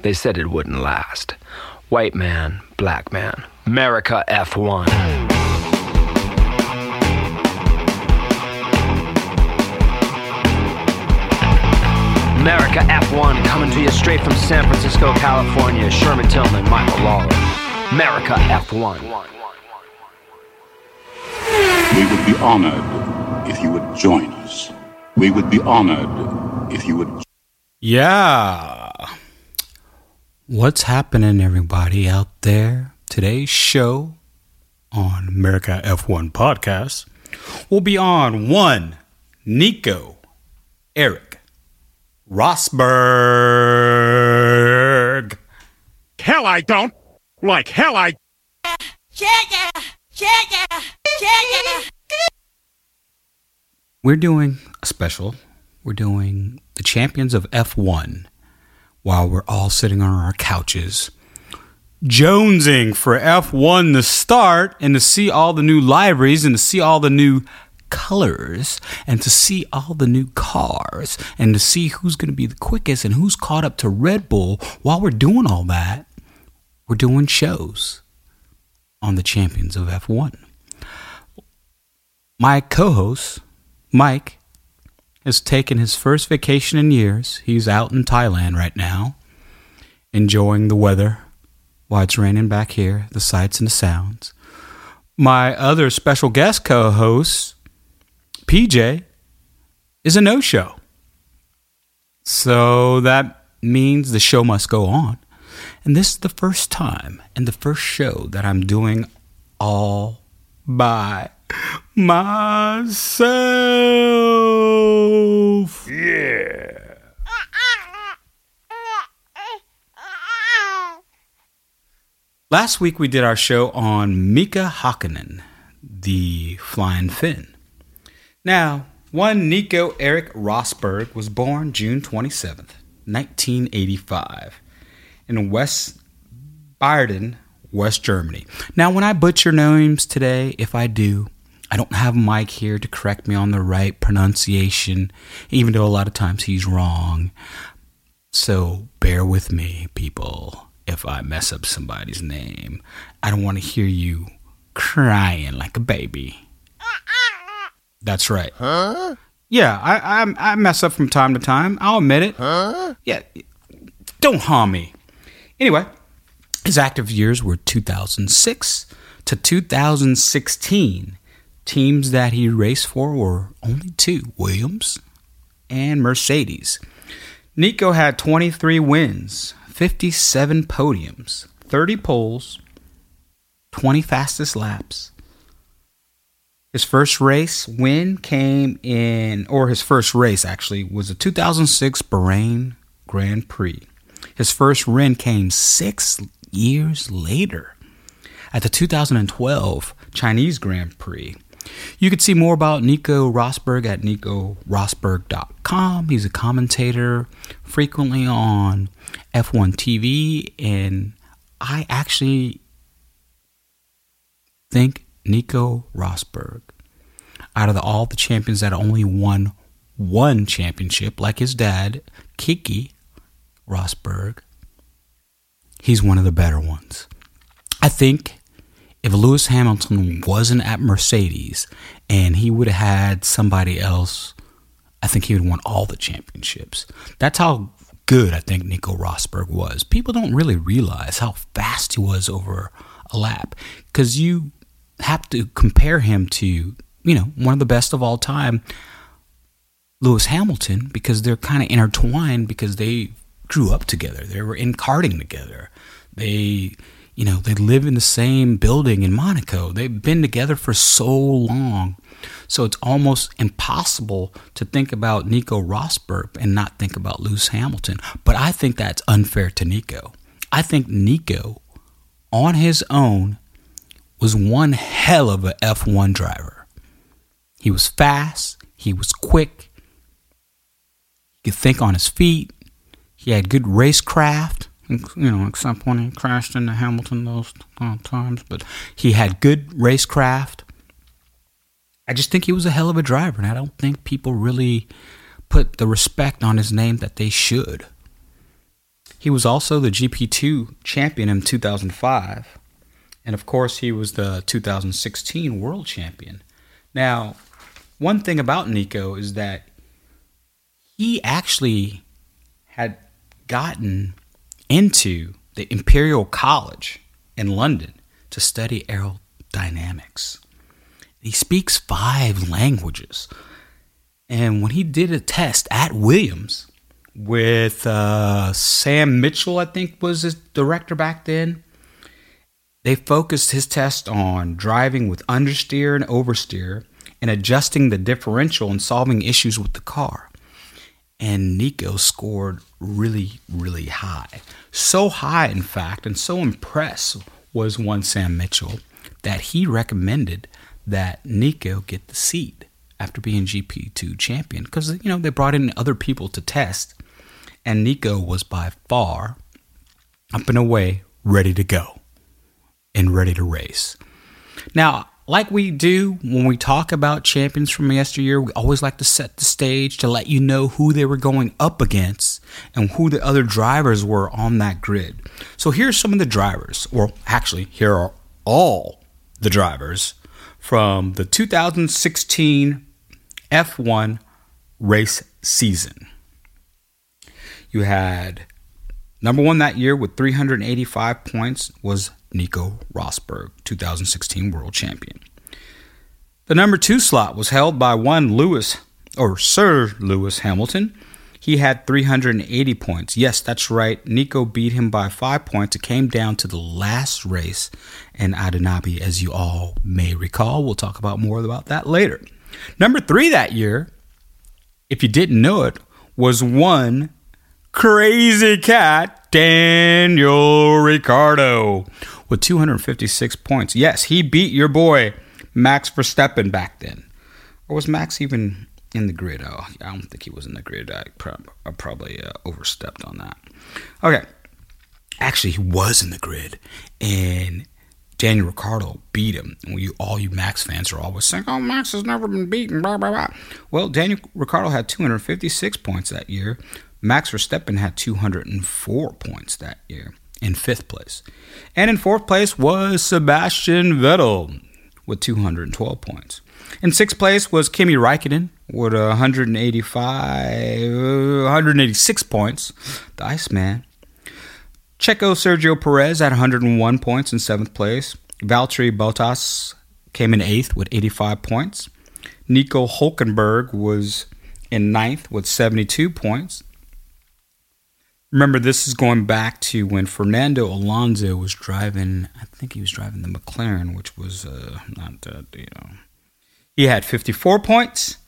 They said it wouldn't last. White man, black man. America F1. America F1 coming to you straight from San Francisco, California. Sherman Tillman, Michael Lawler. America F1. We would be honored if you would join us. We would be honored if you would. Yeah. What's happening, everybody out there? Today's show on America F1 Podcast will be on one Nico Erik Rosberg. Hell, I don't. Like hell, I. We're doing a special. We're doing the champions of F1 while we're all sitting on our couches, jonesing for F1 to start and to see all the new liveries and to see all the new colors and to see all the new cars and to see who's going to be the quickest and who's caught up to Red Bull. While we're doing all that, we're doing shows on the champions of F1. My co host, Mike, has taken his first vacation in years. He's out in Thailand right now, enjoying the weather while it's raining back here, the sights and the sounds. My other special guest co host, PJ, is a no show. So that means the show must go on. And this is the first time and the first show that I'm doing all by myself. Yeah. Last week we did our show on Mika Hakkinen, the flying Finn. Now, one Nico Erik Rosberg was born June 27th, 1985, in West Baden, West Germany. Now, when I butcher names today, if I do, I don't have Mike here to correct me on the right pronunciation, even though a lot of times he's wrong. So bear with me, people, if I mess up somebody's name. I don't want to hear you crying like a baby. That's right. Huh? Yeah, I, I I mess up from time to time. I'll admit it. Huh? Yeah, don't harm me. Anyway, his active years were 2006 to 2016. Teams that he raced for were only two Williams and Mercedes. Nico had 23 wins, 57 podiums, 30 poles, 20 fastest laps. His first race win came in, or his first race actually, was the 2006 Bahrain Grand Prix. His first win came six years later at the 2012 Chinese Grand Prix. You can see more about Nico Rosberg at nicorosberg.com. He's a commentator frequently on F1 TV, and I actually think Nico Rosberg, out of the, all the champions that only won one championship, like his dad, Keke Rosberg, he's one of the better ones. I think if Lewis Hamilton wasn't at Mercedes and he would have had somebody else, I think he would have won all the championships. That's how good I think Nico Rosberg was. People don't really realize how fast he was over a lap because you have to compare him to, you know, one of the best of all time, Lewis Hamilton, because they're kind of intertwined because they grew up together. They were in karting together. They, you know, they live in the same building in Monaco. They've been together for so long. So it's almost impossible to think about Nico Rosberg and not think about Lewis Hamilton. But I think that's unfair to Nico. I think Nico, on his own, was one hell of a F1 driver. He was fast, he was quick, he could think on his feet, he had good racecraft, you know, except when he crashed into Hamilton those uh, times, but he had good racecraft. I just think he was a hell of a driver, and I don't think people really put the respect on his name that they should. He was also the GP2 champion in 2005. And of course, he was the 2016 world champion. Now, one thing about Nico is that he actually had gotten into the Imperial College in London to study aerodynamics. He speaks five languages. And when he did a test at Williams with uh, Sam Michael, I think was his director back then, they focused his test on driving with understeer and oversteer and adjusting the differential and solving issues with the car. And Nico scored really, really high. So high, in fact, and so impressed was one Sam Michael that he recommended that Nico get the seat after being GP2 champion because, you know, they brought in other people to test, and Nico was by far up and away ready to go and ready to race. Now, like we do when we talk about champions from yesteryear, we always like to set the stage to let you know who they were going up against and who the other drivers were on that grid. So here's some of the drivers, or actually, here are all the drivers from the 2016 F1 race season. You had number one that year with 385 points was Nico Rosberg, 2016 world champion. The number two slot was held by one Lewis, or Sir Lewis Hamilton. He had 380 points. Yes, that's right. Nico beat him by five points. It came down to the last race in Abu Dhabi, as you all may recall. We'll talk about more about that later. Number three that year, if you didn't know it, was one crazy cat, Daniel Ricciardo, with 256 points. Yes, he beat your boy Max Verstappen back then. Or was Max even in the grid? Oh, I don't think he was in the grid. I, I probably uh, overstepped on that. Okay. Actually, he was in the grid, and Daniel Ricciardo beat him. And you, all you Max fans are always saying, "Oh, Max has never been beaten." Blah blah blah. Well, Daniel Ricciardo had 256 points that year. Max Verstappen had 204 points that year in fifth place, and in fourth place was Sebastian Vettel with 212 points. In sixth place was Kimi Raikkonen with 185, 186 points. The Iceman. Checo Sergio Perez at 101 points in seventh place. Valtteri Bottas came in eighth with 85 points. Nico Hulkenberg was in ninth with 72 points. Remember, this is going back to when Fernando Alonso was driving. I think he was driving the McLaren, which was uh, not, uh, you know. He had 54 points.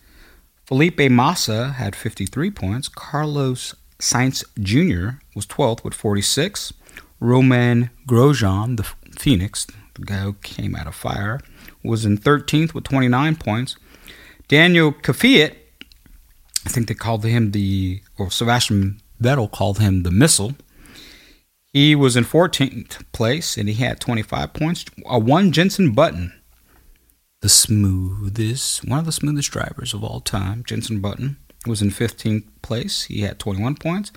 Felipe Massa had 53 points. Carlos Sainz Jr. was 12th with 46. Romain Grosjean, the Phoenix, the guy who came out of fire, was in 13th with 29 points. Daniel Kvyat, I think they called him the, or Sebastian Vettel called him the missile. He was in 14th place and he had 25 points. A one Jenson Button, the smoothest, one of the smoothest drivers of all time, Jenson Button, was in 15th place. He had 21 points.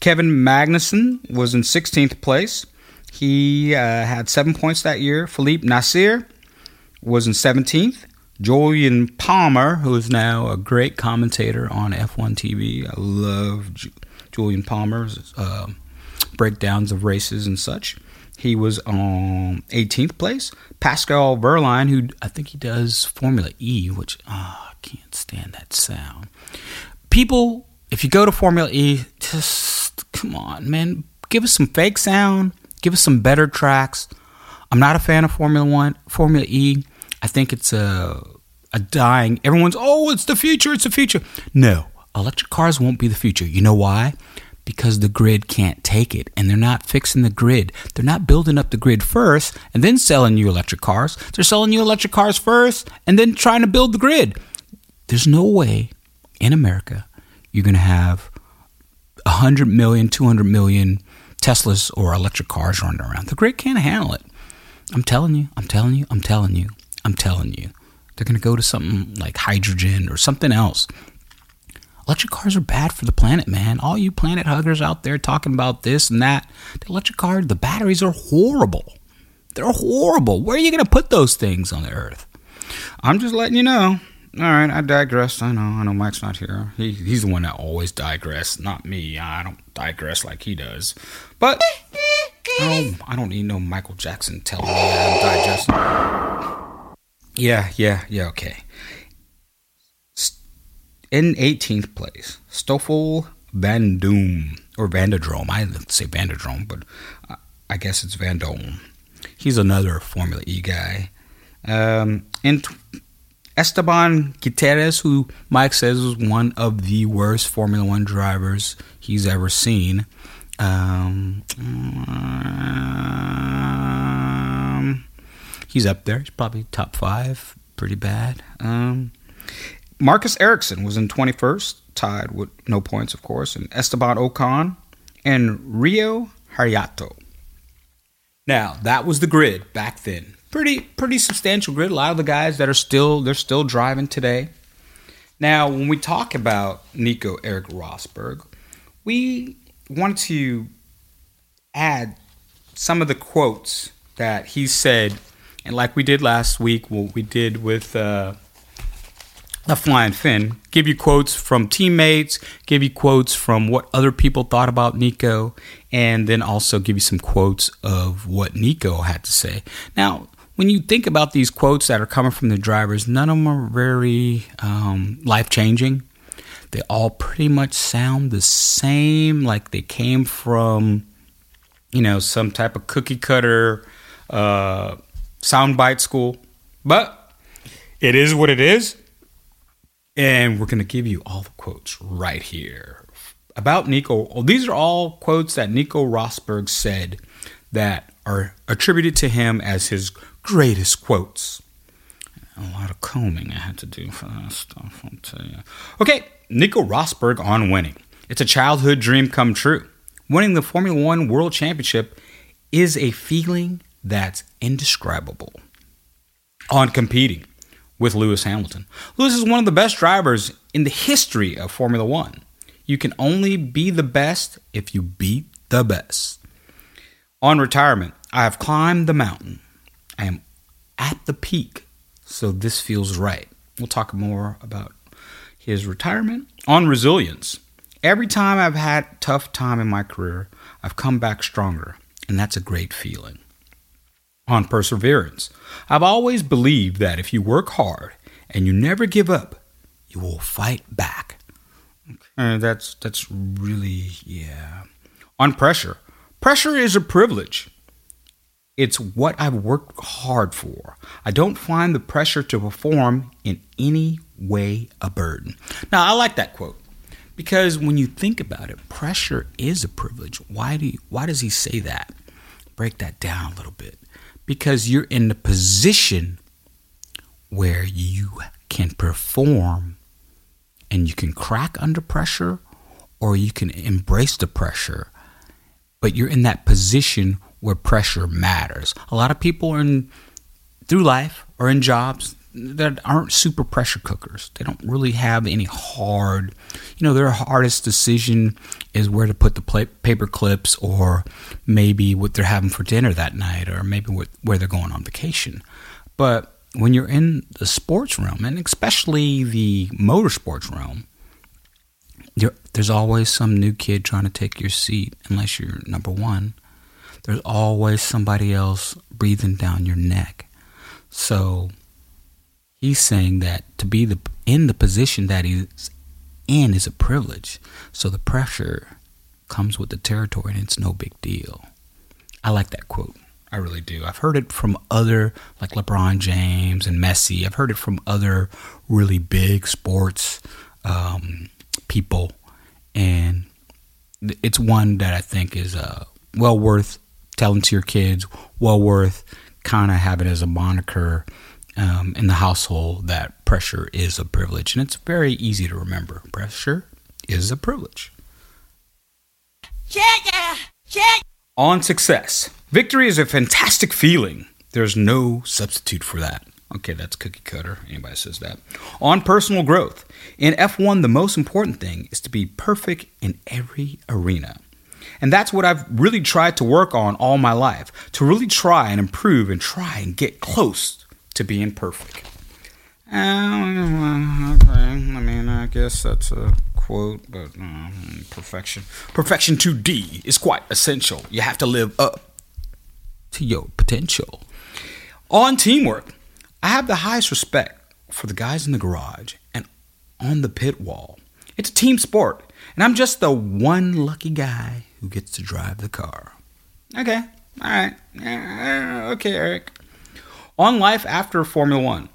Kevin Magnussen was in 16th place. He uh, had seven points that year. Felipe Nasr was in 17th. Jolyon Palmer, who is now a great commentator on F1 TV. I love Ju- Jolyon Palmer's uh, breakdowns of races and such. He was on 18th place. Pascal Wehrlein, who I think he does Formula E, which oh, I can't stand that sound. People, if you go to Formula E, just come on, man, give us some fake sound, give us some better tracks. I'm not a fan of Formula One, Formula E. I think it's a a dying. Everyone's oh, it's the future, it's the future. No, electric cars won't be the future. You know why? Because the grid can't take it, and they're not fixing the grid. They're not building up the grid first and then selling you electric cars. They're selling you electric cars first and then trying to build the grid. There's no way in America you're going to have 100 million, 200 million Teslas or electric cars running around. The grid can't handle it. I'm telling you, I'm telling you, I'm telling you, I'm telling you. They're going to go to something like hydrogen or something else. Electric cars are bad for the planet, man. All you planet huggers out there talking about this and that, the electric car, the batteries are horrible. They're horrible. Where are you going to put those things on the earth? I'm just letting you know. All right, I digress. I know. I know Mike's not here. He, he's the one that always digress, not me. I don't digress like he does. But I don't, I don't need no Michael Jackson telling me I'm digesting. Yeah, yeah, yeah. Okay. In 18th place, Stoffel Van Doom or Vanderdrome. I say Vanderdrome, but I guess it's Van Doom. He's another Formula E guy. Um, and Esteban Gutierrez, who Mike says is one of the worst Formula One drivers he's ever seen. Um, um, he's up there. He's probably top five. Pretty bad. Um, Marcus Ericsson was in 21st, tied with no points, of course, and Esteban Ocon and Rio Haryanto. Now, that was the grid back then. Pretty pretty substantial grid. A lot of the guys that are still they're still driving today. Now, when we talk about Nico Erik Rosberg, we want to add some of the quotes that he said, and like we did last week, what we did with uh, the Flying Finn, give you quotes from teammates, give you quotes from what other people thought about Nico, and then also give you some quotes of what Nico had to say. Now, when you think about these quotes that are coming from the drivers, none of them are very um, life changing. They all pretty much sound the same, like they came from, you know, some type of cookie cutter uh, soundbite school. But it is what it is. And we're going to give you all the quotes right here about Nico. Well, these are all quotes that Nico Rosberg said that are attributed to him as his greatest quotes. A lot of combing I had to do for that stuff, I'll tell you. Okay, Nico Rosberg on winning. It's a childhood dream come true. Winning the Formula One World Championship is a feeling that's indescribable. On competing with Lewis Hamilton. Lewis is one of the best drivers in the history of Formula One. You can only be the best if you beat the best. On retirement, I have climbed the mountain. I am at the peak, so this feels right. We'll talk more about his retirement. On resilience, every time I've had tough time in my career, I've come back stronger, and that's a great feeling. On perseverance, I've always believed that if you work hard and you never give up, you will fight back. Okay, that's that's really yeah. On pressure, pressure is a privilege. It's what I've worked hard for. I don't find the pressure to perform in any way a burden. Now, I like that quote because when you think about it, pressure is a privilege. Why do you, why does he say that? Break that down a little bit. Because you're in the position where you can perform and you can crack under pressure or you can embrace the pressure. But you're in that position where pressure matters. A lot of people are in through life or in jobs that aren't super pressure cookers. They don't really have any hard, you know, their hardest decision is where to put the paper clips or maybe what they're having for dinner that night or maybe what, where they're going on vacation. But when you're in the sports realm, and especially the motorsports realm, there's always some new kid trying to take your seat unless you're number one. There's always somebody else breathing down your neck. So he's saying that to be the in the position that he's in is a privilege. So the pressure comes with the territory and it's no big deal. I like that quote. I really do. I've heard it from other like LeBron James and Messi. I've heard it from other really big sports um, people, and it's one that I think is uh, well worth telling to your kids. Well worth kind of having as a moniker um, in the household that pressure is a privilege. And it's very easy to remember. Pressure is a privilege. Yeah, yeah, yeah. On success. Victory is a fantastic feeling. There's no substitute for that. Okay, that's cookie cutter. Anybody says that. On personal growth. In F1, the most important thing is to be perfect in every arena. And that's what I've really tried to work on all my life to really try and improve and try and get close to being perfect. Uh, okay, I mean, I guess that's a quote, but uh, perfection. Perfection 2D is quite essential. You have to live up to your potential. On teamwork, I have the highest respect for the guys in the garage and on the pit wall. It's a team sport, and I'm just the one lucky guy who gets to drive the car. Okay, all right, okay, Erik. On life after Formula One,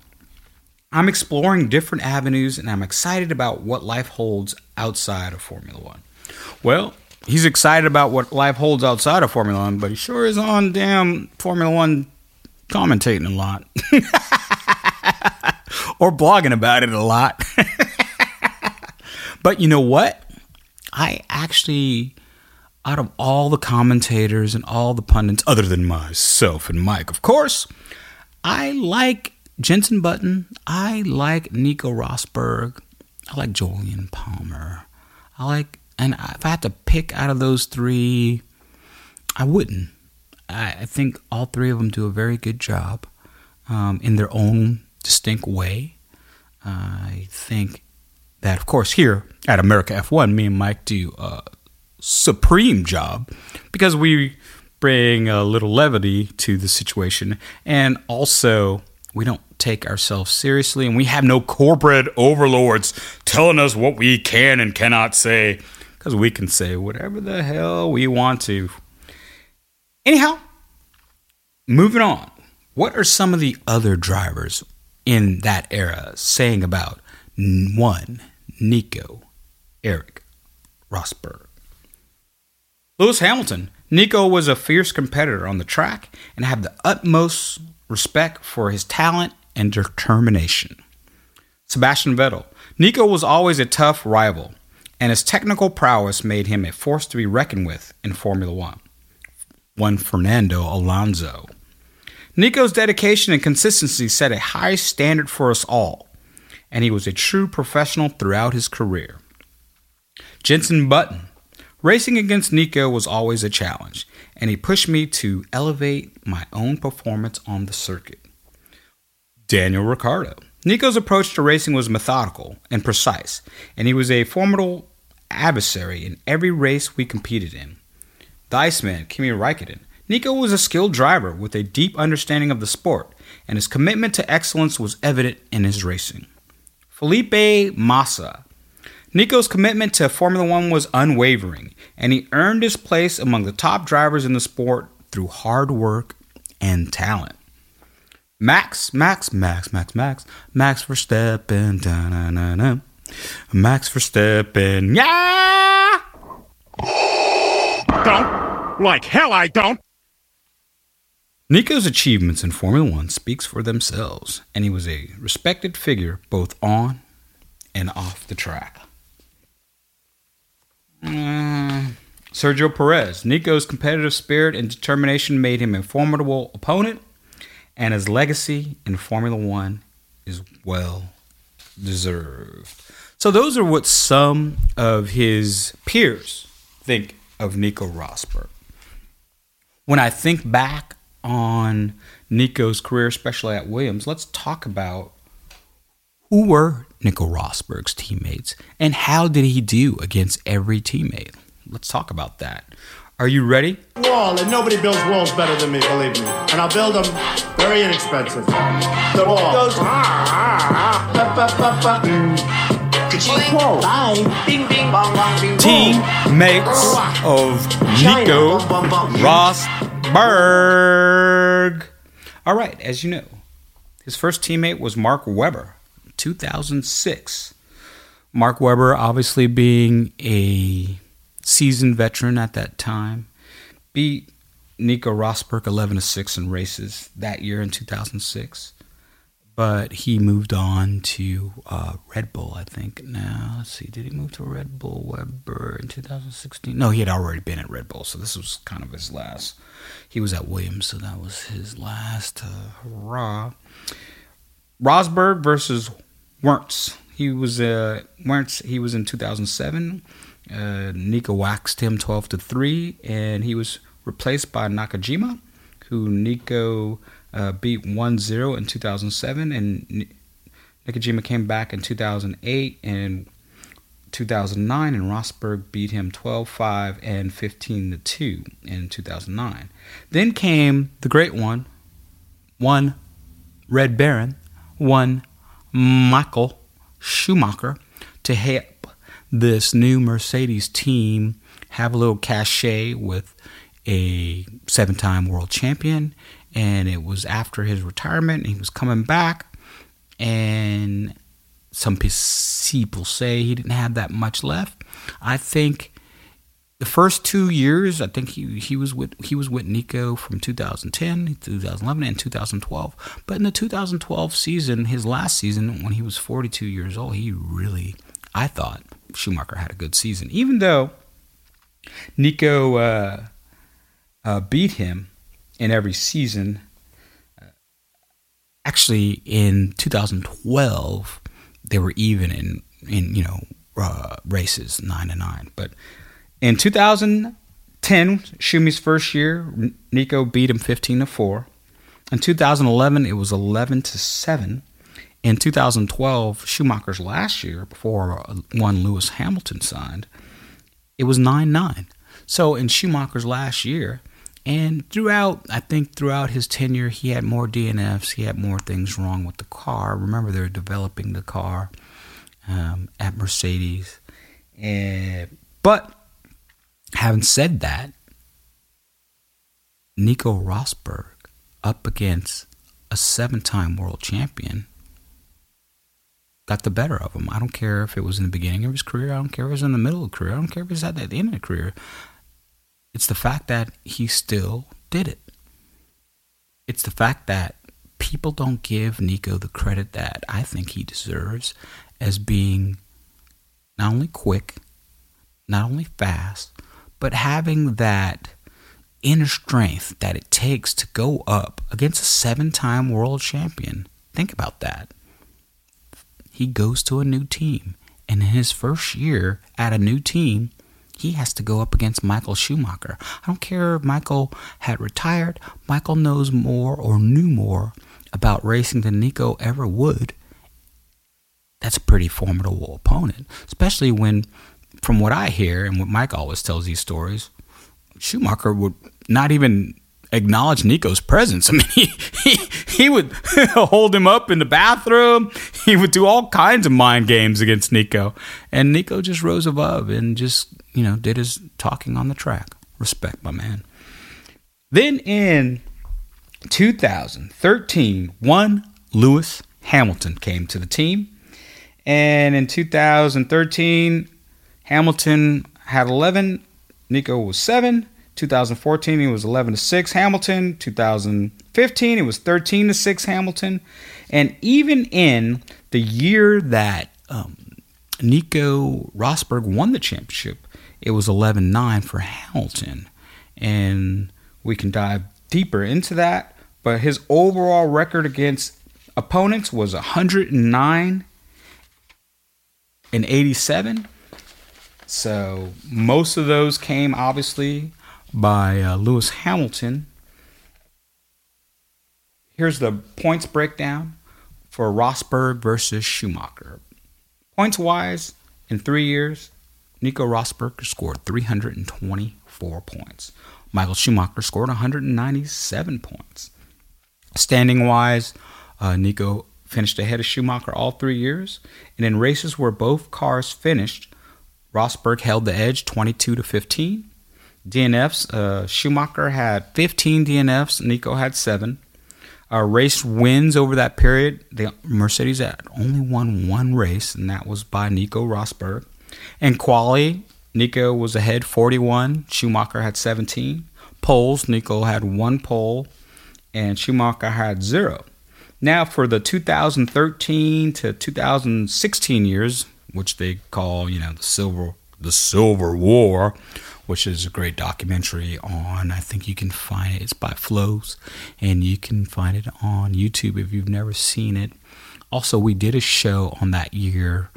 I'm exploring different avenues and I'm excited about what life holds outside of Formula One. Well, he's excited about what life holds outside of Formula One, but he sure is on damn Formula One commentating a lot or blogging about it a lot. but you know what? I actually, out of all the commentators and all the pundits, other than myself and Mike, of course, I like Jenson Button. I like Nico Rosberg. I like Jolyon Palmer. I like, and if I had to pick out of those three, I wouldn't. I, think all three of them do a very good job um, in their own distinct way. I think that, of course, here at America F1, me and Mike do a supreme job because we bring a little levity to the situation and also we don't take ourselves seriously and we have no corporate overlords telling us what we can and cannot say because we can say whatever the hell we want to. Anyhow, moving on. What are some of the other drivers in that era saying about one, Nico, Erik, Rosberg? Lewis Hamilton. Nico was a fierce competitor on the track and had the utmost respect for his talent and determination. Sebastian Vettel. Nico was always a tough rival, and his technical prowess made him a force to be reckoned with in Formula One. One Fernando Alonso. Nico's dedication and consistency set a high standard for us all, and he was a true professional throughout his career. Jenson Button. Racing against Nico was always a challenge, and he pushed me to elevate my own performance on the circuit. Daniel Ricciardo. Nico's approach to racing was methodical and precise, and he was a formidable adversary in every race we competed in. The Iceman, Kimi Raikkonen. Nico was a skilled driver with a deep understanding of the sport, and his commitment to excellence was evident in his racing. Felipe Massa. Nico's commitment to Formula One was unwavering, and he earned his place among the top drivers in the sport through hard work and talent. Max, Max, Max, Max, Max, Max Verstappen, da na na na, Max Verstappen, yeah! Don't. Like hell I don't. Nico's achievements in Formula One speaks for themselves, and he was a respected figure both on and off the track. Uh, Sergio Perez. Nico's competitive spirit and determination made him a formidable opponent, and his legacy in Formula One is well deserved. So, those are what some of his peers think of Nico Rosberg. When I think back on Nico's career, especially at Williams, let's talk about who were Nico Rosberg's teammates and how did he do against every teammate? Let's talk about that. Are you ready? wall, and nobody builds walls better than me, believe me. And I'll build them very inexpensive. The wall goes. Ah, ah, ah, Whoa. Bing, bing, bong, bong, bing, boom. Teammates of Nico Rosberg. All right, as you know, his first teammate was Mark Webber, 2006. Mark Webber, obviously being a seasoned veteran at that time, beat Nico Rosberg 11 to 6 in races that year in 2006. But he moved on to uh, Red Bull, I think. Now, let's see, did he move to Red Bull Webber in 2016? No, he had already been at Red Bull, so this was kind of his last. He was at Williams, so that was his last uh, hurrah. Rosberg versus Wurz. He was uh Wurz. He was in 2007. Uh, Nico waxed him 12 to three, and he was replaced by Nakajima, who Nico uh, beat 1-0 in 2007, and Nakajima came back in 2008 and 2009, and Rosberg beat him 12-5 and 15-2 in 2009. Then came the great one, one Red Baron, one Michael Schumacher to help this new Mercedes team have a little cachet with a seven time world champion. And it was after his retirement, he was coming back. And some people say he didn't have that much left. I think the first two years, I think he, he was with he was with Nico from 2010, 2011, and 2012. But in the 2012 season, his last season, when he was 42 years old, he really, I thought, Schumacher had a good season, even though Nico uh, uh, beat him in every season. Uh, actually, in 2012, they were even in in you know uh, races nine to nine. But in 2010, Schumi's first year, Nico beat him 15 to four. In 2011, it was 11 to seven. In 2012, Schumacher's last year, before one Lewis Hamilton signed, it was 9 9. So in Schumacher's last year, and throughout, I think throughout his tenure, he had more DNFs, he had more things wrong with the car. Remember, they're developing the car um, at Mercedes. And, but having said that, Nico Rosberg up against a seven time world champion got the better of him. I don't care if it was in the beginning of his career. I don't care if it was in the middle of career. I don't care if it was at the end of the career. It's the fact that he still did it. It's the fact that people don't give Nico the credit that I think he deserves as being not only quick, not only fast, but having that inner strength that it takes to go up against a seven time world champion. Think about that he goes to a new team. And in his first year at a new team, he has to go up against Michael Schumacher. I don't care if Michael had retired, Michael knows more or knew more about racing than Nico ever would. That's a pretty formidable opponent, especially when, from what I hear and what Mike always tells these stories, Schumacher would not even acknowledge Nico's presence. I mean, he, he, he would hold him up in the bathroom. He would do all kinds of mind games against Nico. And Nico just rose above and just, you know, did his talking on the track. Respect, my man. Then in 2013, one Lewis Hamilton came to the team. And in 2013, Hamilton had 11, Nico was 7. 2014 he was 11 to 6 Hamilton. 2015 it was 13 to 6 Hamilton. And even in the year that um, Nico Rosberg won the championship, it was 11-9 for Hamilton. And we can dive deeper into that, but his overall record against opponents was 109 and 87. So most of those came obviously by uh, Lewis Hamilton. Here's the points breakdown for Rosberg versus Schumacher. Points wise, in three years, Nico Rosberg scored 324 points. Michael Schumacher scored 197 points. Standing wise, uh, Nico finished ahead of Schumacher all three years. And in races where both cars finished, Rosberg held the edge 22 to 15. DNFs. Uh, Schumacher had 15 DNFs. Nico had seven. Uh, race wins over that period. The Mercedes had only won one race, and that was by Nico Rosberg. And quali, Nico was ahead 41. Schumacher had 17. Poles, Nico had one pole, and Schumacher had zero. Now, for the 2013 to 2016 years, which they call, you know, the silver the Silver War, which is a great documentary on. I think you can find it. It's by Flows, and you can find it on YouTube if you've never seen it. also, we did a show on that year.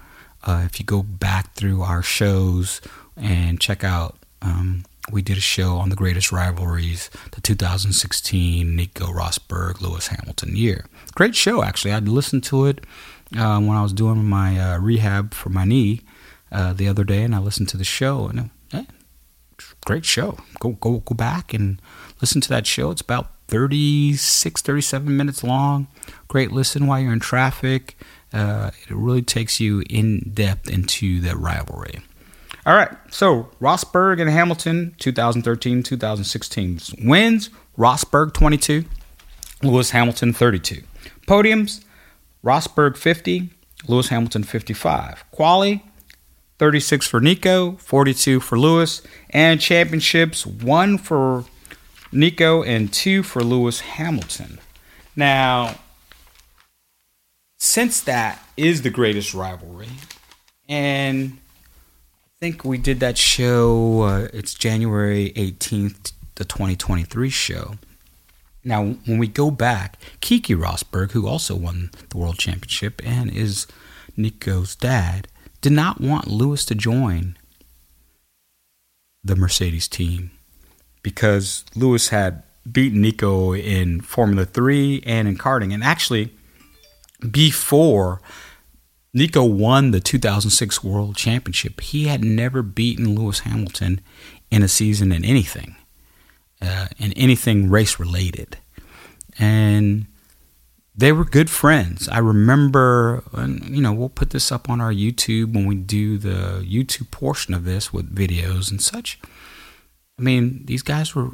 Uh, if you go back through our shows and check out, um, we did a show on the greatest rivalries, the 2016 Nico Rosberg Lewis Hamilton year. Great show, actually. I'd listened to it uh, when I was doing my uh, rehab for my knee uh, the other day, and I listened to the show, and great show. Go go go back and listen to that show. It's about 36, 37 minutes long. Great listen while you're in traffic. Uh, it really takes you in depth into that rivalry. All right, so Rosberg and Hamilton, 2013 2016 wins. Rosberg 22, Lewis Hamilton 32. Podiums Rosberg 50, Lewis Hamilton 55. Quali 36 for Nico, 42 for Lewis, and championships one for Nico and two for Lewis Hamilton. Now, since that is the greatest rivalry, and I think we did that show, uh, it's January 18th, the 2023 show. Now, when we go back, Keke Rosberg, who also won the world championship and is Nico's dad, did not want Lewis to join the Mercedes team because Lewis had beaten Nico in Formula 3 and in karting. And actually, before Nico won the 2006 World Championship, he had never beaten Lewis Hamilton in a season in anything, uh, in anything race related. And they were good friends. I remember, and you know, we'll put this up on our YouTube when we do the YouTube portion of this with videos and such. I mean, these guys were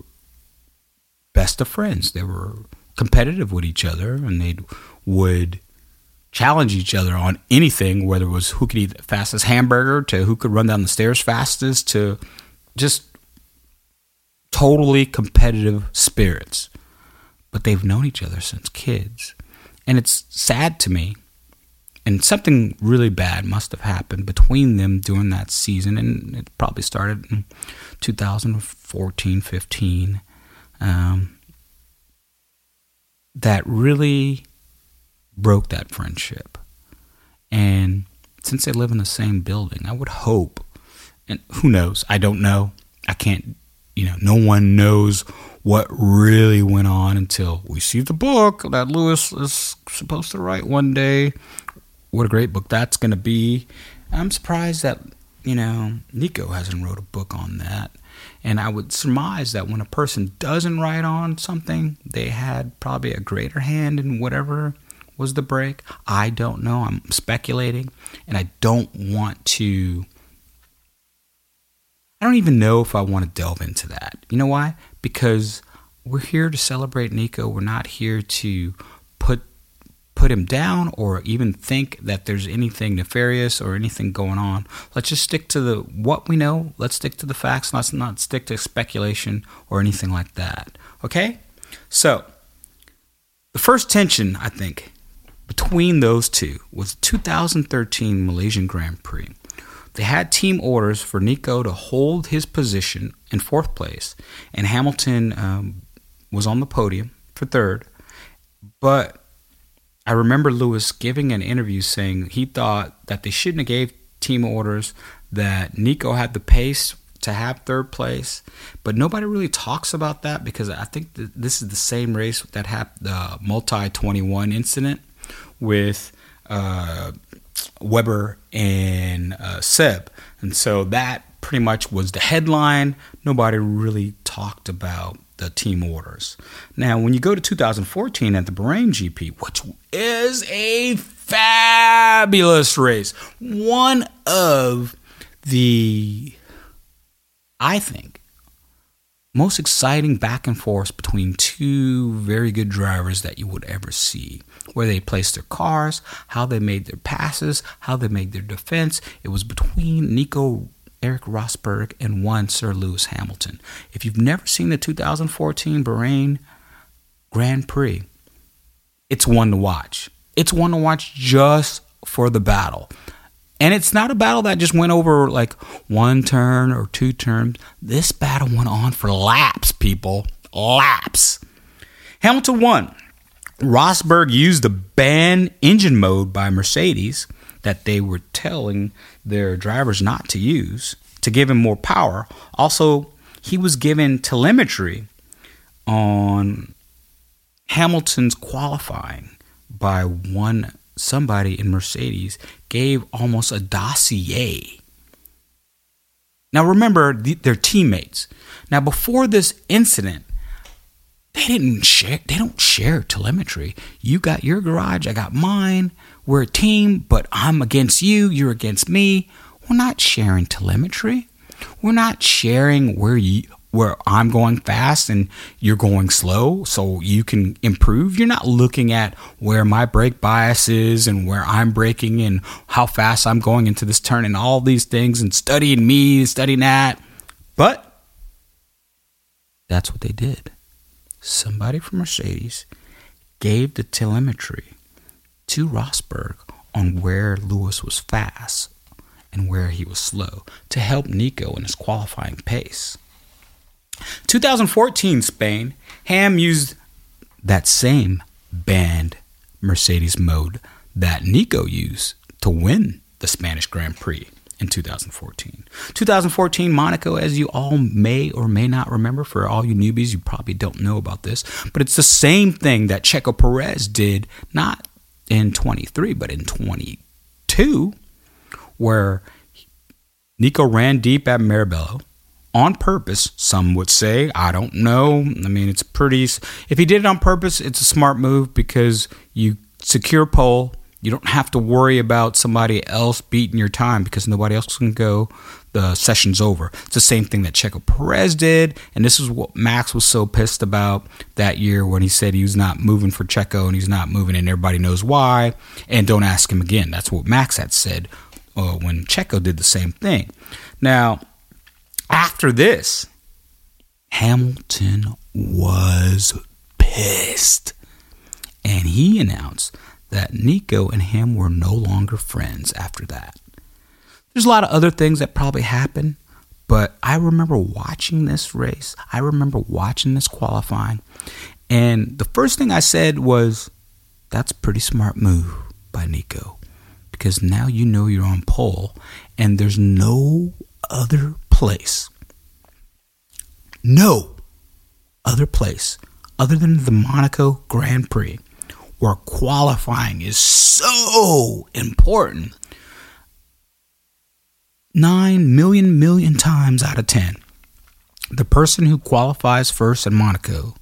best of friends. They were competitive with each other, and they would challenge each other on anything, whether it was who could eat the fastest hamburger to who could run down the stairs fastest to just totally competitive spirits. But they've known each other since kids. And it's sad to me. And something really bad must have happened between them during that season. And it probably started in 2014 15. Um, that really broke that friendship. And since they live in the same building, I would hope, and who knows? I don't know. I can't, you know, no one knows what really went on until we see the book that Lewis is supposed to write one day. What a great book that's going to be. I'm surprised that, you know, Nico hasn't wrote a book on that. And I would surmise that when a person doesn't write on something, they had probably a greater hand in whatever was the break. I don't know. I'm speculating. And I don't want to. I don't even know if I want to delve into that. You know why? Because we're here to celebrate Nico. We're not here to put put him down or even think that there's anything nefarious or anything going on. Let's just stick to the what we know. Let's stick to the facts. Let's not stick to speculation or anything like that. Okay? So, the first tension, I think, between those two was 2013 Malaysian Grand Prix. They had team orders for Nico to hold his position in fourth place, and Hamilton um, was on the podium for third. But I remember Lewis giving an interview saying he thought that they shouldn't have gave team orders, that Nico had the pace to have third place, but nobody really talks about that because I think this is the same race that happened the multi 21 incident with uh, Webber and uh, Seb. And so that pretty much was the headline. Nobody really talked about the team orders. Now, when you go to 2014 at the Bahrain GP, which is a fabulous race, one of the, I think, most exciting back and forth between two very good drivers that you would ever see. Where they placed their cars, how they made their passes, how they made their defense. It was between Nico Erik Rosberg and one Sir Lewis Hamilton. If you've never seen the 2014 Bahrain Grand Prix, it's one to watch. It's one to watch just for the battle. And it's not a battle that just went over like one turn or two turns. This battle went on for laps, people. Laps. Hamilton won Rosberg used the ban engine mode by Mercedes that they were telling their drivers not to use to give him more power. Also, he was given telemetry on Hamilton's qualifying by one somebody in Mercedes gave almost a dossier. Now remember, they're teammates. Now before this incident, they didn't share. They don't share telemetry. You got your garage, I got mine. We're a team, but I'm against you. You're against me. We're not sharing telemetry. We're not sharing where you where I'm going fast and you're going slow so you can improve. You're not looking at where my brake bias is and where I'm braking and how fast I'm going into this turn and all these things and studying me, studying that. But that's what they did. Somebody from Mercedes gave the telemetry to Rosberg on where Lewis was fast and where he was slow to help Nico in his qualifying pace. 2014 Spain, Ham used that same banned Mercedes mode that Nico used to win the Spanish Grand Prix in 2014. 2014 Monaco, as you all may or may not remember, for all you newbies, you probably don't know about this, but it's the same thing that Checo Perez did not in 23, but in 22, where Nico ran deep at Mirabeau on purpose, some would say. I don't know. I mean, it's pretty. If he did it on purpose, it's a smart move because you secure pole. You don't have to worry about somebody else beating your time because nobody else can go. The session's over. It's the same thing that Checo Perez did, and this is what Max was so pissed about that year when he said he was not moving for Checo and he's not moving, and everybody knows why. And don't ask him again. That's what Max had said uh, when Checo did the same thing. Now after this, Hamilton was pissed. And he announced that Nico and him were no longer friends after that. There's a lot of other things that probably happened, but I remember watching this race. I remember watching this qualifying. And the first thing I said was, that's a pretty smart move by Nico because now you know you're on pole and there's no other place, no other place other than the Monaco Grand Prix where qualifying is so important. Nine million million times out of ten, the person who qualifies first in Monaco,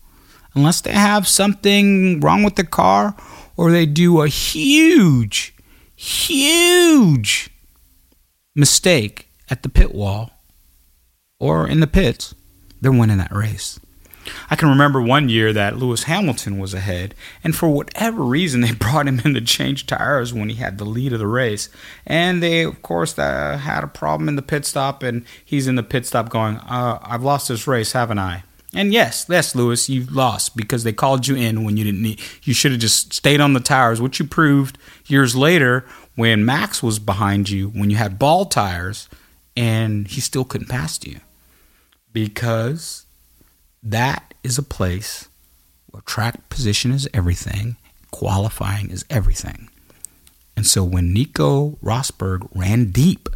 unless they have something wrong with the car or they do a huge, huge mistake at the pit wall, or in the pits, they're winning that race. I can remember one year that Lewis Hamilton was ahead, and for whatever reason, they brought him in to change tires when he had the lead of the race. And they, of course, uh, had a problem in the pit stop, and he's in the pit stop going, uh, I've lost this race, haven't I? And yes, yes, Lewis, you lost because they called you in when you didn't need. You should have just stayed on the tires, which you proved years later when Max was behind you when you had ball tires, and he still couldn't pass you because that is a place where track position is everything, qualifying is everything. And so when Nico Rosberg ran deep,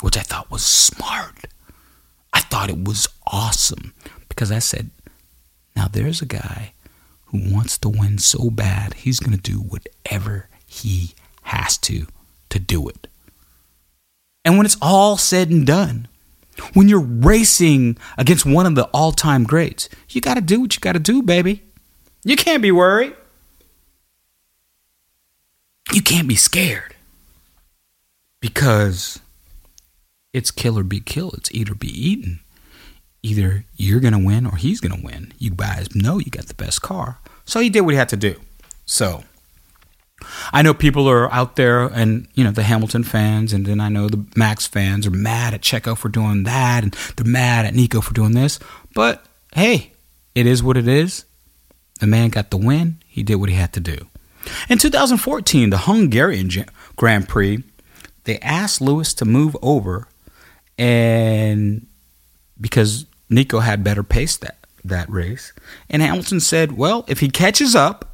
which I thought was smart, I thought it was awesome because I said, now there's a guy who wants to win so bad, he's going to do whatever he has to to do it. And when it's all said and done, when you're racing against one of the all time greats, you got to do what you got to do, baby. You can't be worried. You can't be scared because it's kill or be killed. It's eat or be eaten. Either you're going to win or he's going to win. You guys know you got the best car. So he did what he had to do. So I know people are out there, and you know the Hamilton fans, and then I know the Max fans are mad at Checo for doing that, and they're mad at Nico for doing this. But hey, it is what it is. The man got the win. He did what he had to do. In 2014, the Hungarian Grand Prix, they asked Lewis to move over, and because Nico had better pace that that race, and Hamilton said, "Well, if he catches up."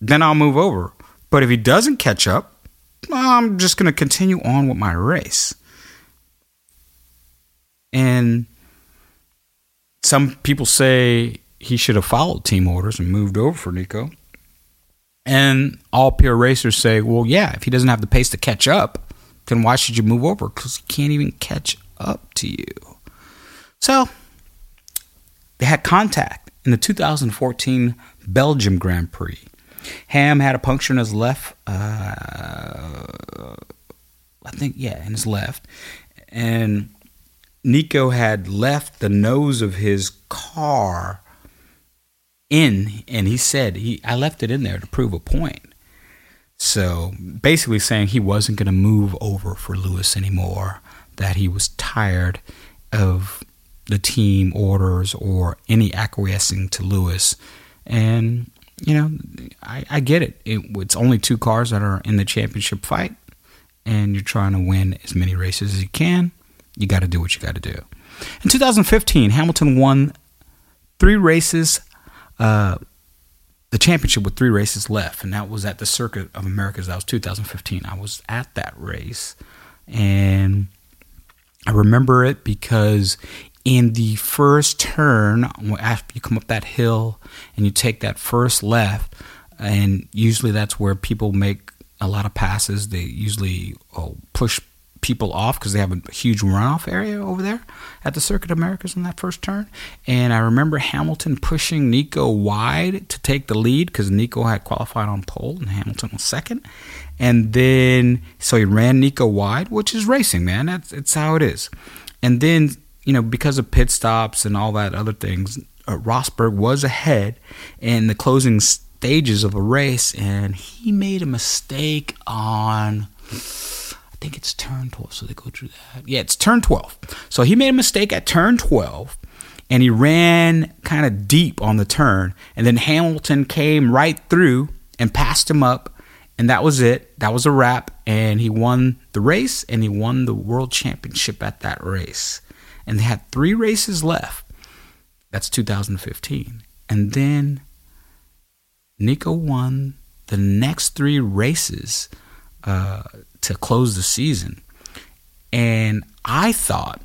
then I'll move over. But if he doesn't catch up, I'm just going to continue on with my race. And some people say he should have followed team orders and moved over for Nico. And all pure racers say, well, yeah, if he doesn't have the pace to catch up, then why should you move over? Because he can't even catch up to you. So they had contact in the 2014 Belgium Grand Prix. Ham had a puncture in his left, uh, I think, yeah, in his left. And Nico had left the nose of his car in, and he said, he, I left it in there to prove a point. So basically saying he wasn't going to move over for Lewis anymore, that he was tired of the team orders or any acquiescing to Lewis. And, you know, I, I get it. it. It's only two cars that are in the championship fight, and you're trying to win as many races as you can. You got to do what you got to do. In 2015, Hamilton won three races, uh, the championship with three races left, and that was at the Circuit of Americas. That was 2015. I was at that race, and I remember it because in the first turn, after you come up that hill and you take that first left, and usually that's where people make a lot of passes. They usually oh, push people off because they have a huge runoff area over there at the Circuit Americas in that first turn. And I remember Hamilton pushing Nico wide to take the lead because Nico had qualified on pole and Hamilton was second. And then so he ran Nico wide, which is racing, man. That's it's how it is. And then you know, because of pit stops and all that other things, uh, Rosberg was ahead in the closing stages of a race, and he made a mistake on. I think it's turn 12, so they go through that. Yeah, it's turn 12. So he made a mistake at turn 12, and he ran kind of deep on the turn, and then Hamilton came right through and passed him up, and that was it. That was a wrap, and he won the race, and he won the world championship at that race and they had three races left. That's 2015. And then Nico won the next three races uh, to close the season. And I thought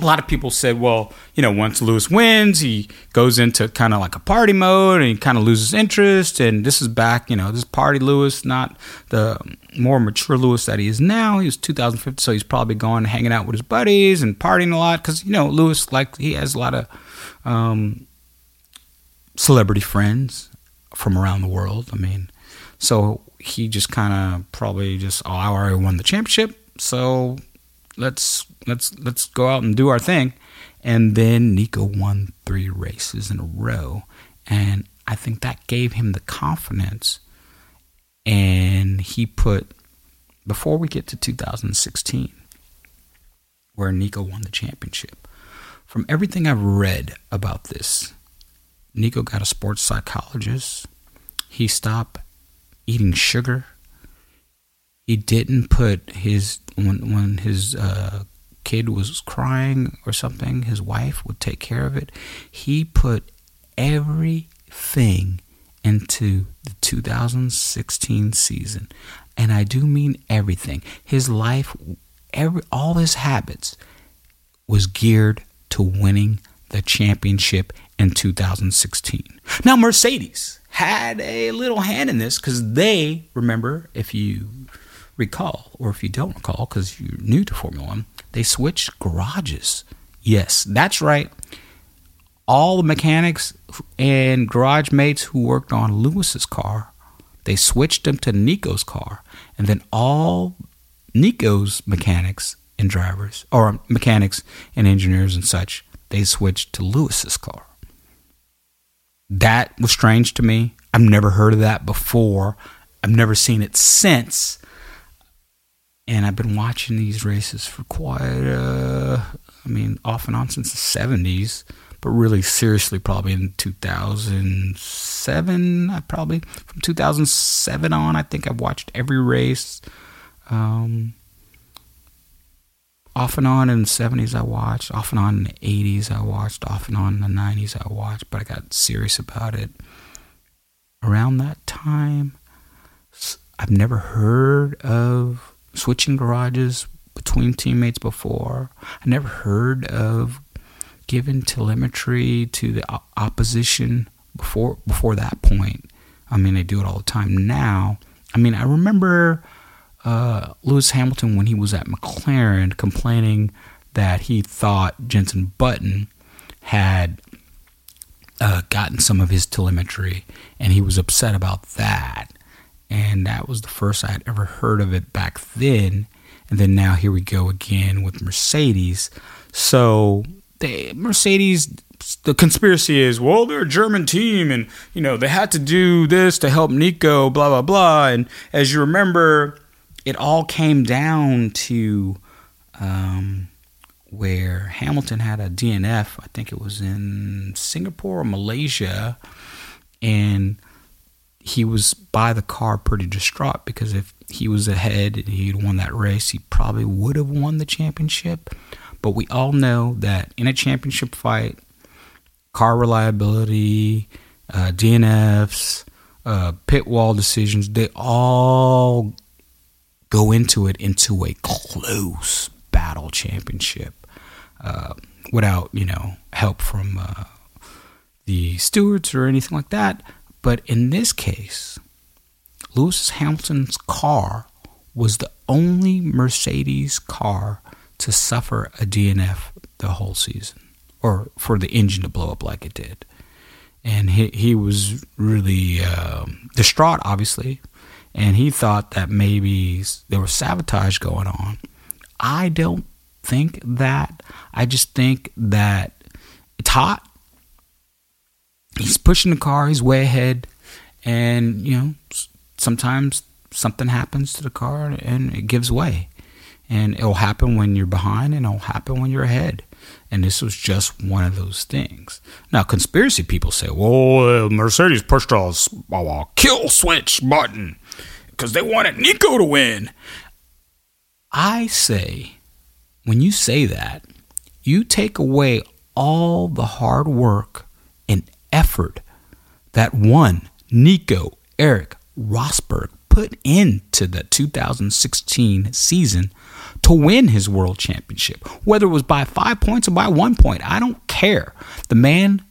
a lot of people said, well, you know, once Lewis wins, he goes into kind of like a party mode and he kind of loses interest. And this is back, you know, this party Lewis, not the more mature Lewis that he is now. He was 2015, so he's probably going hanging out with his buddies and partying a lot because, you know, Lewis, like, he has a lot of um, celebrity friends from around the world. I mean, so he just kind of probably just, oh, I already won the championship. So let's let's let's go out and do our thing. And then Nico won three races in a row, and I think that gave him the confidence. And he put before we get to 2016, where Nico won the championship. From everything I've read about this, Nico got a sports psychologist. He stopped eating sugar. He didn't put his when when his uh, kid was crying or something, his wife would take care of it. He put everything into the 2016 season, and I do mean everything. His life, every all his habits, was geared to winning the championship in 2016. Now Mercedes had a little hand in this because they remember if you recall, or if you don't recall, because you're new to Formula One, they switched garages. Yes, that's right. All the mechanics and garage mates who worked on Lewis's car, they switched them to Nico's car, and then all Nico's mechanics and drivers, or mechanics and engineers and such, they switched to Lewis's car. That was strange to me. I've never heard of that before. I've never seen it since and I've been watching these races for quite, uh, I mean, off and on since the 70s, but really seriously probably in 2007. I probably, from 2007 on, I think I've watched every race. Um, off and on in the 70s I watched, off and on in the 80s I watched, off and on in the 90s I watched, but I got serious about it around that time. I've never heard of switching garages between teammates before. I never heard of giving telemetry to the opposition before before that point. I mean, they do it all the time now. I mean, I remember uh, Lewis Hamilton when he was at McLaren complaining that he thought Jenson Button had uh, gotten some of his telemetry, and he was upset about that. And that was the first I'd ever heard of it back then. And then now here we go again with Mercedes. So they, Mercedes, the conspiracy is, well, they're a German team, and you know they had to do this to help Nico, blah blah blah. And as you remember, it all came down to um, where Hamilton had a DNF. I think it was in Singapore or Malaysia, and he was by the car pretty distraught because if he was ahead and he'd won that race, he probably would have won the championship. But we all know that in a championship fight, car reliability, uh, DNFs, uh, pit wall decisions, they all go into it into a close battle championship uh, without you know help from uh, the stewards or anything like that. But in this case, Lewis Hamilton's car was the only Mercedes car to suffer a DNF the whole season, or for the engine to blow up like it did. And he he was really uh, distraught, obviously, and he thought that maybe there was sabotage going on. I don't think that. I just think that it's hot. He's pushing the car. He's way ahead, and you know sometimes something happens to the car and it gives way. And it'll happen when you're behind, and it'll happen when you're ahead. And this was just one of those things. Now, conspiracy people say, well, uh, Mercedes pushed a, a kill switch button because they wanted Nico to win. I say when you say that, you take away all the hard work and effort that one, Nico Erik Rosberg, put into the 2016 season to win his world championship. Whether it was by five points or by one point, I don't care. The man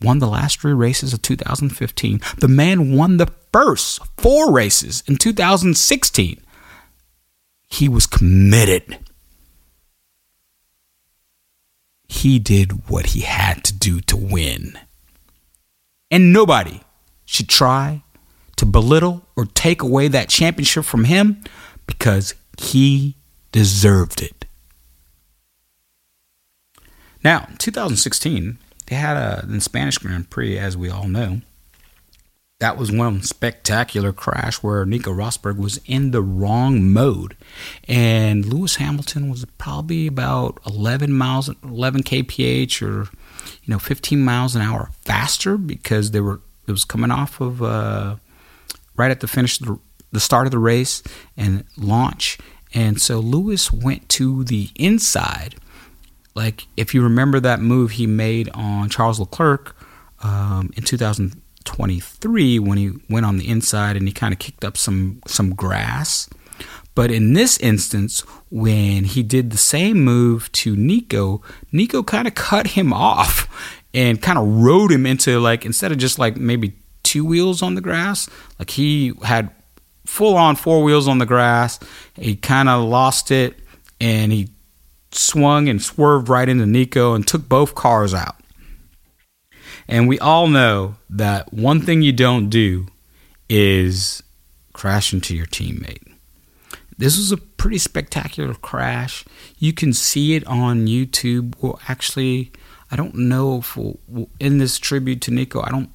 won the last three races of 2015. The man won the first four races in 2016. He was committed he did what he had to do to win. And nobody should try to belittle or take away that championship from him because he deserved it. Now, 2016, they had a Spanish Grand Prix, as we all know that was one spectacular crash where Nico Rosberg was in the wrong mode, and Lewis Hamilton was probably about 11 miles, 11 kph, or you know, 15 miles an hour faster because they were it was coming off of uh, right at the finish, the, start of the race and launch, and so Lewis went to the inside. Like if you remember that move he made on Charles Leclerc um, in 2023 when he went on the inside and he kind of kicked up some some grass. But in this instance, when he did the same move to Nico, Nico kind of cut him off and kind of rode him into like instead of just like maybe two wheels on the grass, like he had full on four wheels on the grass. He kind of lost it and he swung and swerved right into Nico and took both cars out. And we all know that one thing you don't do is crash into your teammate. This was a pretty spectacular crash. You can see it on YouTube. Well, actually, I don't know if we'll, in this tribute to Nico, I don't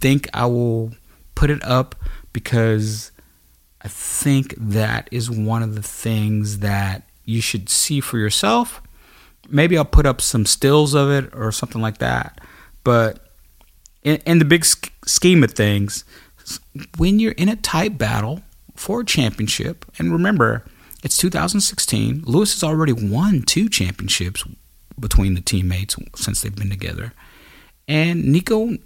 think I will put it up because I think that is one of the things that you should see for yourself. Maybe I'll put up some stills of it or something like that. But in, in the big scheme of things, when you're in a tight battle for championship, and remember, it's 2016. Lewis has already won two championships between the teammates since they've been together. And Nico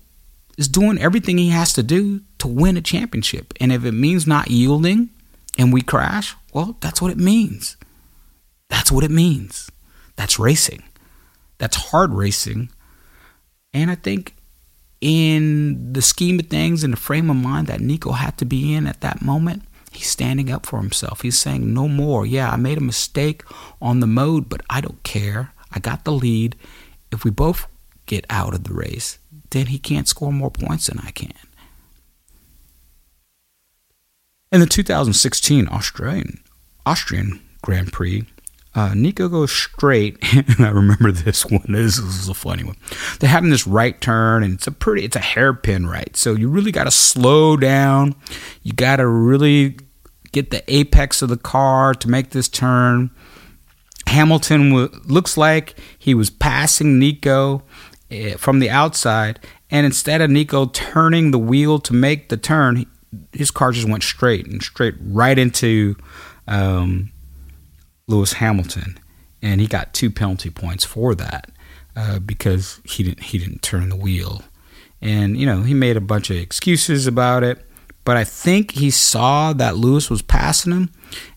is doing everything he has to do to win a championship. And if it means not yielding and we crash, well, that's what it means. That's what it means. That's racing. That's hard racing. And I think in the scheme of things, in the frame of mind that Nico had to be in at that moment, he's standing up for himself. He's saying, No more. Yeah, I made a mistake on the mode, but I don't care. I got the lead. If we both get out of the race, then he can't score more points than I can. In the 2016 Australian Austrian Grand Prix, uh, Nico goes straight, and I remember this one. This is a funny one. They're having this right turn, and it's a pretty, it's a hairpin right. So you really got to slow down. You got to really get the apex of the car to make this turn. Hamilton w- looks like he was passing Nico uh, from the outside, and instead of Nico turning the wheel to make the turn, his car just went straight and straight right into um, Lewis Hamilton, and he got two penalty points for that uh, because he didn't he didn't turn the wheel, and you know he made a bunch of excuses about it. But I think he saw that Lewis was passing him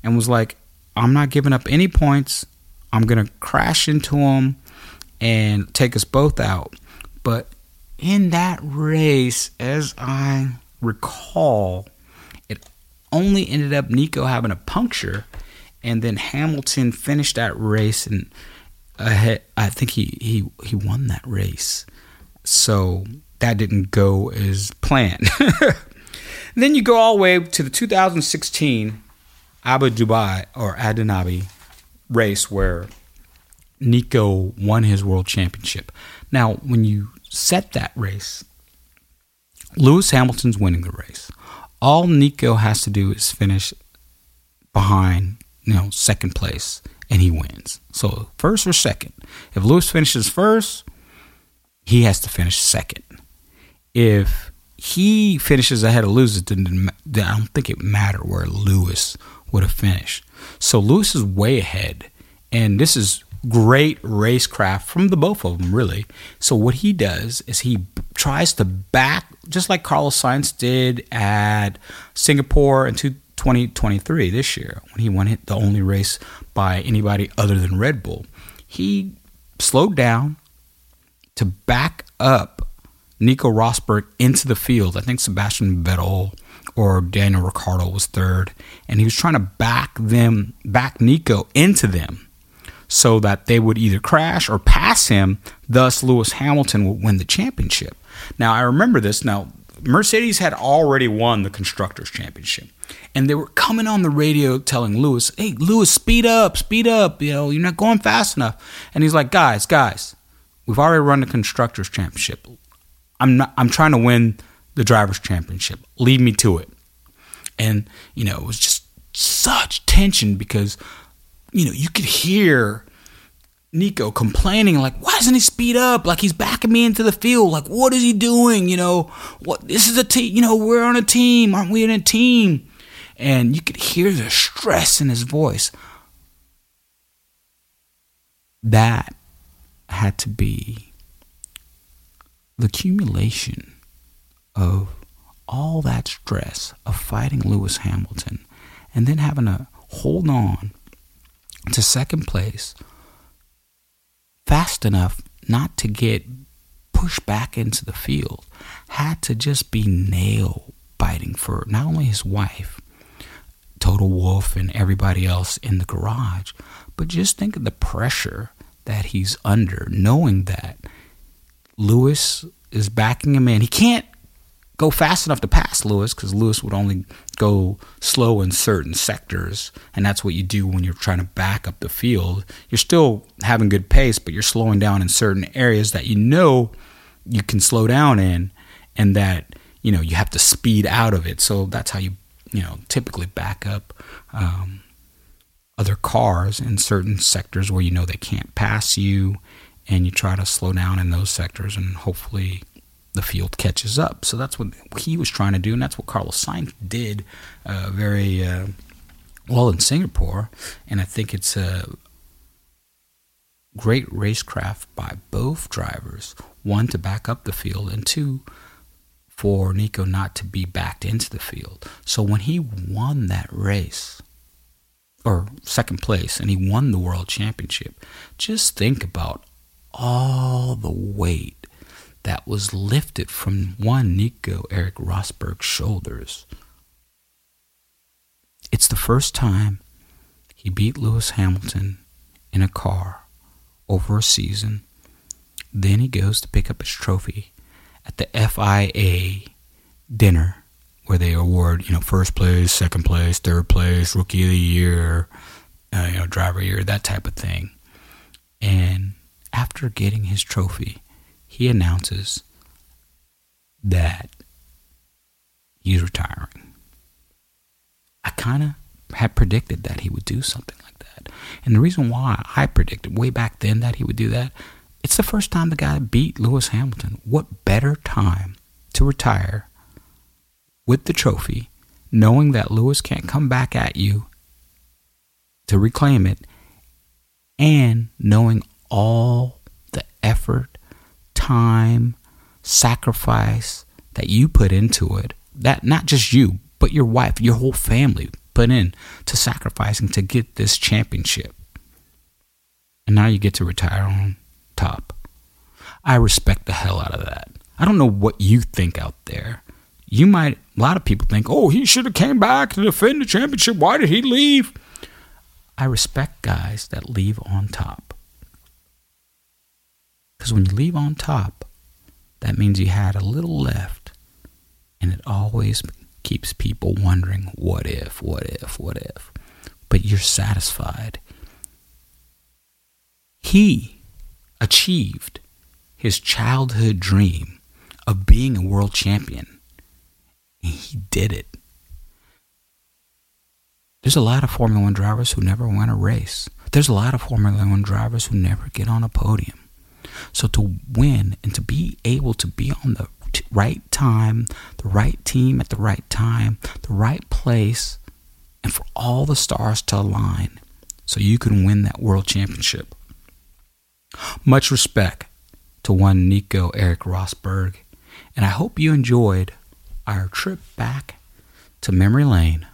and was like, "I'm not giving up any points. I'm gonna crash into him and take us both out." But in that race, as I recall, it only ended up Nico having a puncture, and then Hamilton finished that race, and I think he, he, he won that race. So that didn't go as planned. then you go all the way to the 2016 Abu Dhabi or Abu Dhabi race where Nico won his world championship. Now, when you set that race, Lewis Hamilton's winning the race. All Nico has to do is finish behind, you know, second place, and he wins. So first or second. If Lewis finishes first, he has to finish second. If he finishes ahead of Lewis, then I don't think it mattered where Lewis would have finished. So Lewis is way ahead, and this is great racecraft from the both of them, really. So what he does is he tries to back, just like Carlos Sainz did at Singapore in 2023 this year when he won the only race by anybody other than Red Bull. He slowed down to back up Nico Rosberg into the field. I think Sebastian Vettel or Daniel Ricciardo was third, and he was trying to back them, back Nico into them so that they would either crash or pass him. Thus, Lewis Hamilton would win the championship. Now, I remember this. Now, Mercedes had already won the Constructors' Championship. And they were coming on the radio telling Lewis, hey, Lewis, speed up, speed up. You know, you're not going fast enough. And he's like, guys, guys, we've already run the Constructors' Championship. I'm, not, I'm trying to win the Drivers' Championship. Lead me to it. And, you know, it was just such tension because you know, you could hear Nico complaining, like, why doesn't he speed up? Like he's backing me into the field. Like, what is he doing? You know, what this is a team, you know, we're on a team, aren't we in a team? And you could hear the stress in his voice. That had to be the accumulation of all that stress of fighting Lewis Hamilton and then having to hold on to second place fast enough not to get pushed back into the field, had to just be nail biting for not only his wife, Toto Wolff, and everybody else in the garage, but just think of the pressure that he's under, knowing that Lewis is backing him in. He can't go fast enough to pass Lewis because Lewis would only go slow in certain sectors. And that's what you do when you're trying to back up the field. You're still having good pace, but you're slowing down in certain areas that you know you can slow down in and that, you know, you have to speed out of it. So that's how you, you know, typically back up um, other cars in certain sectors where you know they can't pass you. And you try to slow down in those sectors and hopefully the field catches up. So that's what he was trying to do, and that's what Carlos Sainz did uh, very uh, well in Singapore. And I think it's a great racecraft by both drivers. One to back up the field, and two for Nico not to be backed into the field. So when he won that race, or second place, and he won the world championship, just think about all the weight that was lifted from one Nico Erik Rosberg's shoulders. It's the first time he beat Lewis Hamilton in a car over a season. Then he goes to pick up his trophy at the FIA dinner where they award, you know, first place, second place, third place, rookie of the year, uh, you know, driver year, that type of thing. And after getting his trophy, he announces that he's retiring. I kind of had predicted that he would do something like that. And the reason why I predicted way back then that he would do that, it's the first time the guy beat Lewis Hamilton. What better time to retire with the trophy, knowing that Lewis can't come back at you to reclaim it, and knowing all the effort, time, sacrifice that you put into it. That not just you, but your wife, your whole family put in to sacrificing to get this championship. And now you get to retire on top. I respect the hell out of that. I don't know what you think out there you might a lot of people think, "Oh, he should have came back to defend the championship. Why did he leave?" I respect guys that leave on top. Cuz when you leave on top, that means you had a little left. And it always keeps people wondering, what if, what if, what if? But you're satisfied. He achieved his childhood dream of being a world champion And he did it. There's a lot of Formula One drivers who never win a race. There's a lot of Formula One drivers who never get on a podium. So to win and to be able to be on the right time, the right team at the right time, the right place, and for all the stars to align so you can win that world championship. Much respect to one Nico Erik Rosberg, and I hope you enjoyed our trip back to memory lane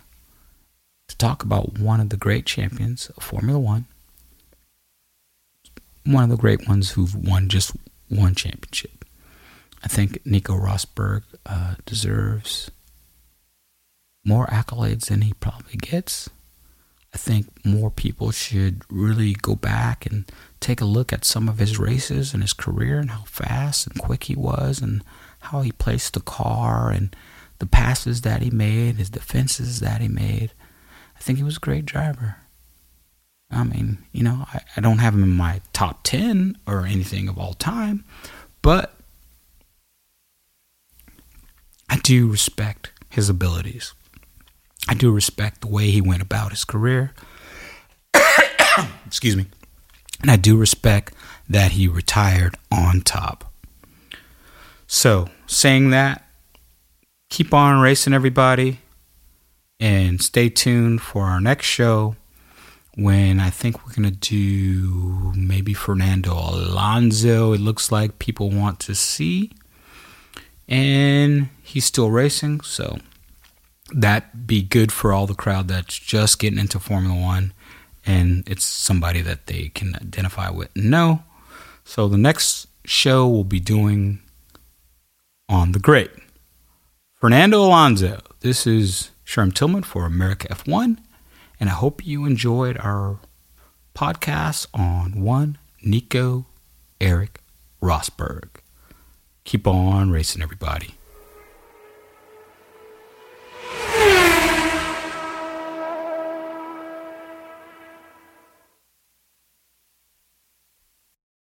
to talk about one of the great champions of Formula One, one of the great ones who've won just one championship. I think Nico Rosberg uh, deserves more accolades than he probably gets. I think more people should really go back and take a look at some of his races and his career and how fast and quick he was and how he placed the car and the passes that he made, his defenses that he made. I think he was a great driver. I mean, you know, I, I don't have him in my top 10 or anything of all time, but I do respect his abilities. I do respect the way he went about his career. Excuse me. And I do respect that he retired on top. So, saying that, keep on racing, everybody. And stay tuned for our next show when I think we're going to do maybe Fernando Alonso. It looks like people want to see. And he's still racing, so that be good for all the crowd that's just getting into Formula One and it's somebody that they can identify with know. So the next show we'll be doing on the great Fernando Alonso. This is Sherm Tillman for America F1, and I hope you enjoyed our podcast on one Nico Erik Rosberg. Keep on racing, everybody.